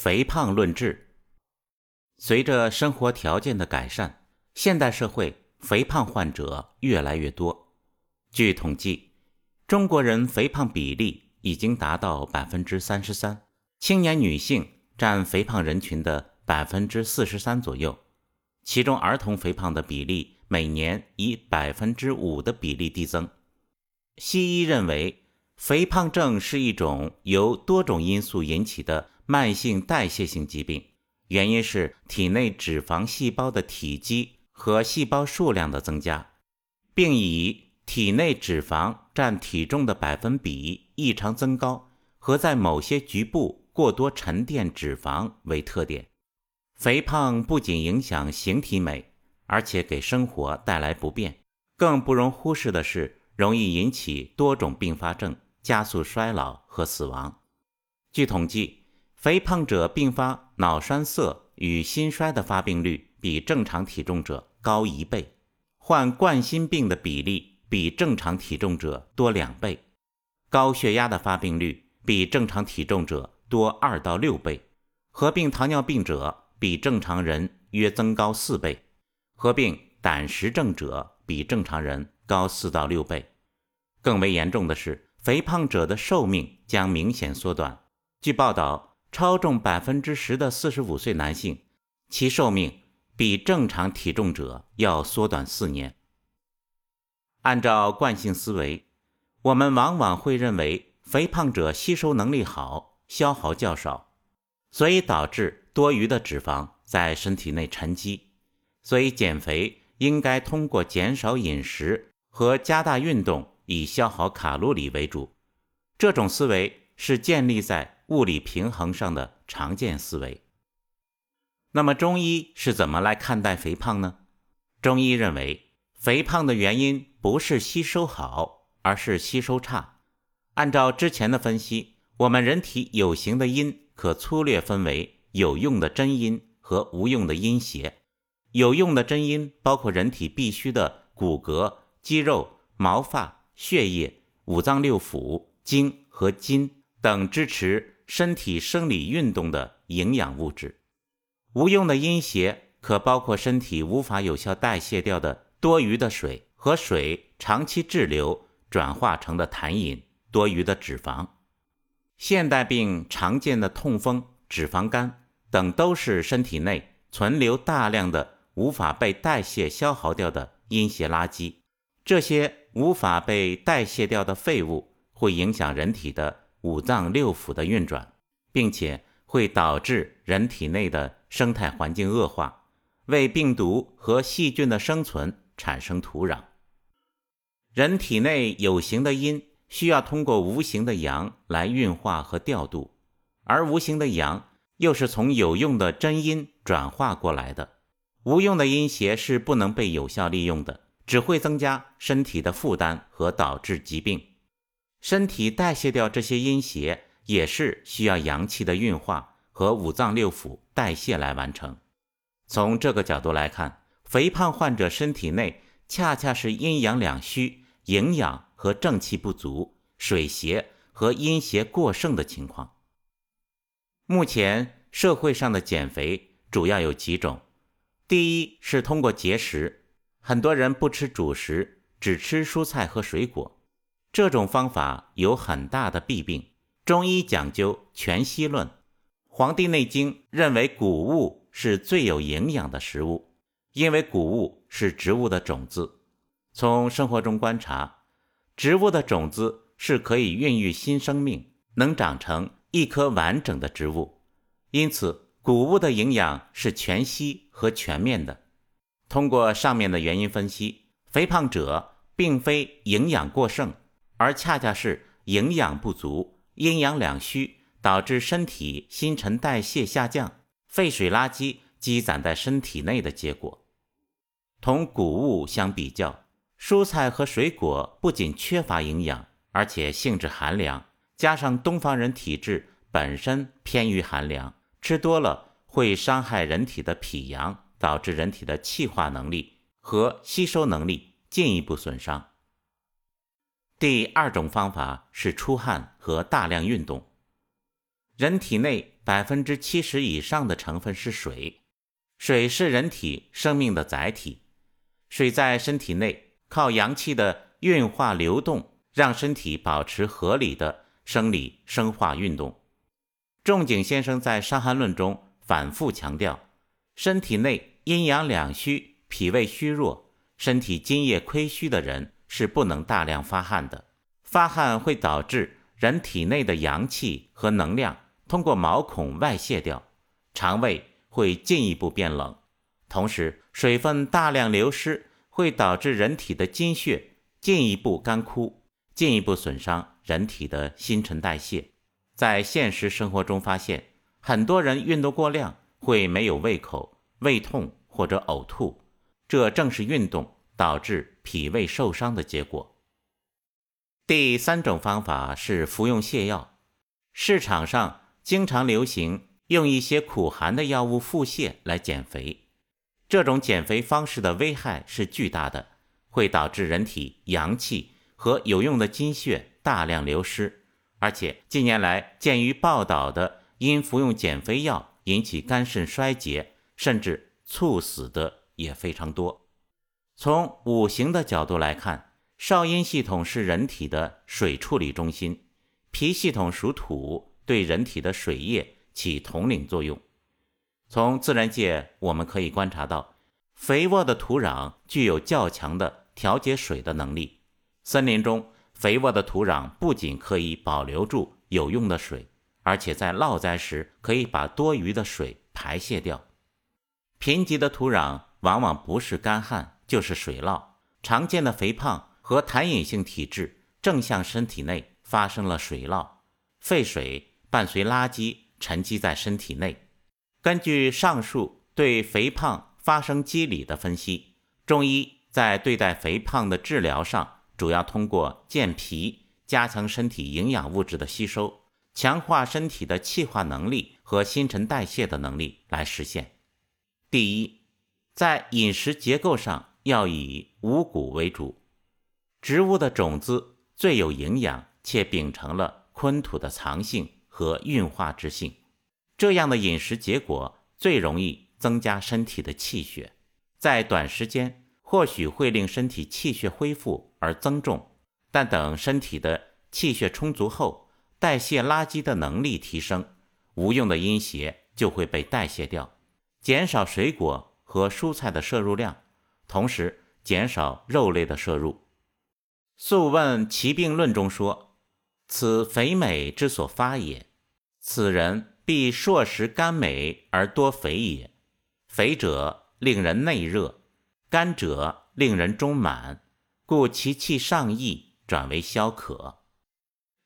肥胖论治。随着生活条件的改善，现代社会肥胖患者越来越多。据统计，中国人肥胖比例已经达到百分之三十三，青年女性占肥胖人群的百分之四十三左右，其中儿童肥胖的比例每年以百分之五的比例递增。西医认为。肥胖症是一种由多种因素引起的慢性代谢性疾病，原因是体内脂肪细胞的体积和细胞数量的增加，并以体内脂肪占体重的百分比异常增高和在某些局部过多沉淀脂肪为特点。肥胖不仅影响形体美，而且给生活带来不便。更不容忽视的是，容易引起多种并发症。加速衰老和死亡。据统计，肥胖者并发脑栓塞与心衰的发病率比正常体重者高一倍，患冠心病的比例比正常体重者多两倍，高血压的发病率比正常体重者多二到六倍，合并糖尿病者比正常人约增高四倍，合并胆石症者比正常人高四到六倍。更为严重的是。肥胖者的寿命将明显缩短。据报道，超重百分之十的四十五岁男性，其寿命比正常体重者要缩短四年。按照惯性思维，我们往往会认为肥胖者吸收能力好，消耗较少，所以导致多余的脂肪在身体内沉积。所以减肥应该通过减少饮食和加大运动。以消耗卡路里为主，这种思维是建立在物理平衡上的常见思维。那么中医是怎么来看待肥胖呢？中医认为，肥胖的原因不是吸收好，而是吸收差。按照之前的分析，我们人体有形的阴可粗略分为有用的真阴和无用的阴邪。有用的真阴包括人体必需的骨骼、肌肉、毛发。血液、五脏六腑、精和筋等支持身体生理运动的营养物质，无用的阴邪可包括身体无法有效代谢掉的多余的水和水长期滞留转化成的痰饮、多余的脂肪。现代病常见的痛风、脂肪肝等，都是身体内存留大量的无法被代谢消耗掉的阴邪垃圾。这些。无法被代谢掉的废物会影响人体的五脏六腑的运转，并且会导致人体内的生态环境恶化，为病毒和细菌的生存产生土壤。人体内有形的阴需要通过无形的阳来运化和调度，而无形的阳又是从有用的真阴转化过来的，无用的阴邪是不能被有效利用的。只会增加身体的负担和导致疾病。身体代谢掉这些阴邪，也是需要阳气的运化和五脏六腑代谢来完成。从这个角度来看，肥胖患者身体内恰恰是阴阳两虚、营养和正气不足、水邪和阴邪过剩的情况。目前社会上的减肥主要有几种，第一是通过节食。很多人不吃主食，只吃蔬菜和水果，这种方法有很大的弊病。中医讲究全息论，《黄帝内经》认为谷物是最有营养的食物，因为谷物是植物的种子。从生活中观察，植物的种子是可以孕育新生命，能长成一棵完整的植物，因此谷物的营养是全息和全面的。通过上面的原因分析，肥胖者并非营养过剩，而恰恰是营养不足、阴阳两虚，导致身体新陈代谢下降、废水垃圾积攒在身体内的结果。同谷物相比较，蔬菜和水果不仅缺乏营养，而且性质寒凉，加上东方人体质本身偏于寒凉，吃多了会伤害人体的脾阳。导致人体的气化能力和吸收能力进一步损伤。第二种方法是出汗和大量运动。人体内百分之七十以上的成分是水，水是人体生命的载体，水在身体内靠阳气的运化流动，让身体保持合理的生理生化运动。仲景先生在《伤寒论》中反复强调，身体内阴阳两虚、脾胃虚弱、身体津液亏虚的人是不能大量发汗的。发汗会导致人体内的阳气和能量通过毛孔外泄掉，肠胃会进一步变冷。同时，水分大量流失会导致人体的精血进一步干枯，进一步损伤人体的新陈代谢。在现实生活中发现，很多人运动过量会没有胃口、胃痛或者呕吐，这正是运动导致脾胃受伤的结果。第三种方法是服用泻药，市场上经常流行用一些苦寒的药物腹泻来减肥，这种减肥方式的危害是巨大的，会导致人体阳气和有用的精血大量流失。而且近年来，鉴于报道的因服用减肥药引起肝肾衰竭甚至猝死的也非常多。从五行的角度来看，少阴系统是人体的水处理中心，脾系统属土，对人体的水液起统领作用。从自然界我们可以观察到，肥沃的土壤具有较强的调节水的能力。森林中。肥沃的土壤不仅可以保留住有用的水，而且在涝灾时可以把多余的水排泄掉。贫瘠的土壤往往不是干旱就是水涝，常见的肥胖和痰饮性体质正向身体内发生了水涝，废水伴随垃圾沉积在身体内。根据上述对肥胖发生机理的分析，中医在对待肥胖的治疗上。主要通过健脾、加强身体营养物质的吸收，强化身体的气化能力和新陈代谢的能力来实现。第一，在饮食结构上要以五谷为主，植物的种子最有营养，且秉承了坤土的藏性和运化之性，这样的饮食结果最容易增加身体的气血，在短时间。或许会令身体气血恢复而增重，但等身体的气血充足后，代谢垃圾的能力提升，无用的阴邪就会被代谢掉，减少水果和蔬菜的摄入量，同时减少肉类的摄入。《素问·奇病论》中说：“此肥美之所发也，此人必硕食甘美而多肥也。肥者令人内热。”甘者令人中满，故其气上溢，转为消渴。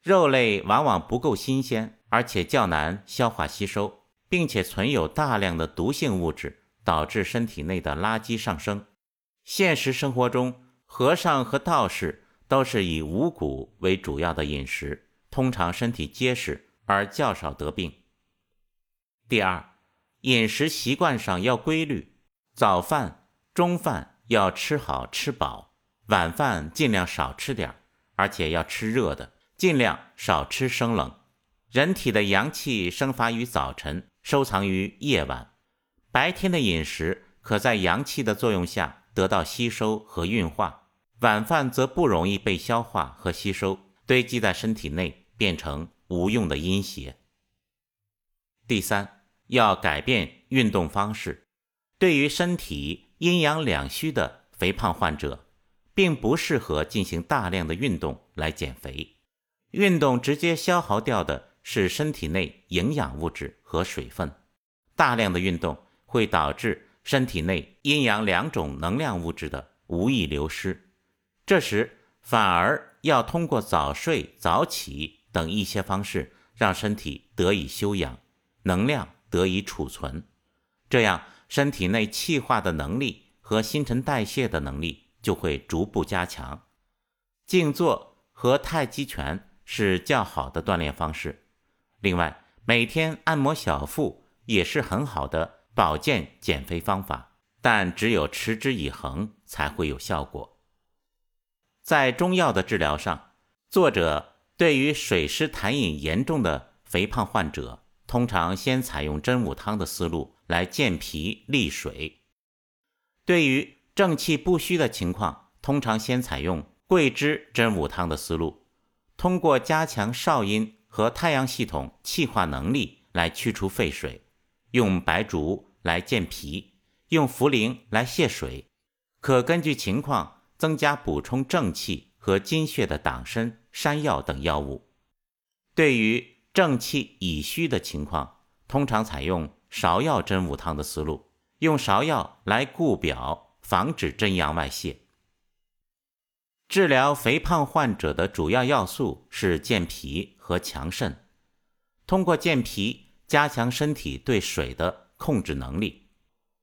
肉类往往不够新鲜，而且较难消化吸收，并且存有大量的毒性物质，导致身体内的垃圾上升。现实生活中，和尚和道士都是以五谷为主要的饮食，通常身体结实而较少得病。第二，饮食习惯上要规律，早饭。中饭要吃好吃饱，晚饭尽量少吃点而且要吃热的，尽量少吃生冷。人体的阳气生发于早晨，收藏于夜晚。白天的饮食可在阳气的作用下得到吸收和运化，晚饭则不容易被消化和吸收，堆积在身体内，变成无用的阴邪。第三，要改变运动方式，对于身体。阴阳两虚的肥胖患者，并不适合进行大量的运动来减肥。运动直接消耗掉的是身体内营养物质和水分，大量的运动会导致身体内阴阳两种能量物质的无意流失。这时反而要通过早睡早起等一些方式，让身体得以休养，能量得以储存，这样。身体内气化的能力和新陈代谢的能力就会逐步加强。静坐和太极拳是较好的锻炼方式。另外，每天按摩小腹也是很好的保健减肥方法，但只有持之以恒才会有效果。在中药的治疗上，作者对于水湿痰饮严重的肥胖患者。通常先采用真武汤的思路来健脾利水。对于正气不虚的情况，通常先采用桂枝真武汤的思路，通过加强少阴和太阳系统气化能力来去除废水，用白术来健脾，用茯苓来泻水，可根据情况增加补充正气和精血的党参、山药等药物。对于正气已虚的情况，通常采用芍药真武汤的思路，用芍药来固表，防止真阳外泄。治疗肥胖患者的主要要素是健脾和强肾。通过健脾，加强身体对水的控制能力。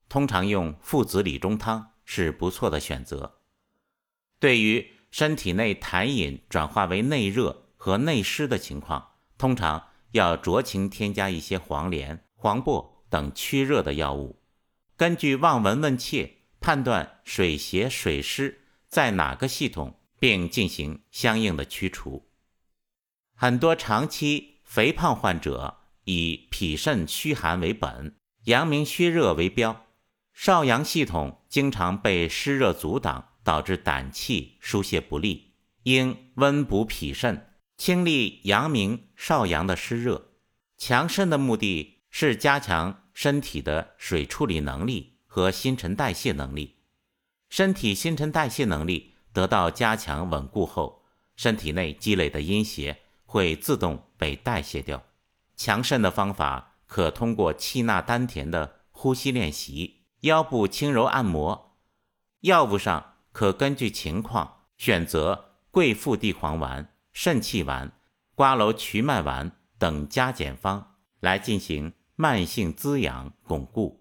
通常用附子理中汤是不错的选择。对于身体内痰饮转化为内热和内湿的情况，通常要酌情添加一些黄连、黄柏等驱热的药物。根据望闻问切判断水邪水湿在哪个系统。并进行相应的驱除。很多长期肥胖患者以脾肾虚寒为本，阳明虚热为标，少阳系统经常被湿热阻挡，导致胆气疏泄不利。应温补脾肾，清利阳明少阳的湿热。强肾的目的是加强身体的水处理能力和新陈代谢能力。身体新陈代谢能力。得到加强稳固后，身体内积累的阴邪会自动被代谢掉。强肾的方法可通过气纳丹田的呼吸练习、腰部轻柔按摩。药物上可根据情况选择桂附地黄丸、肾气丸、瓜蒌瞿麦丸等加减方来进行慢性滋养巩固。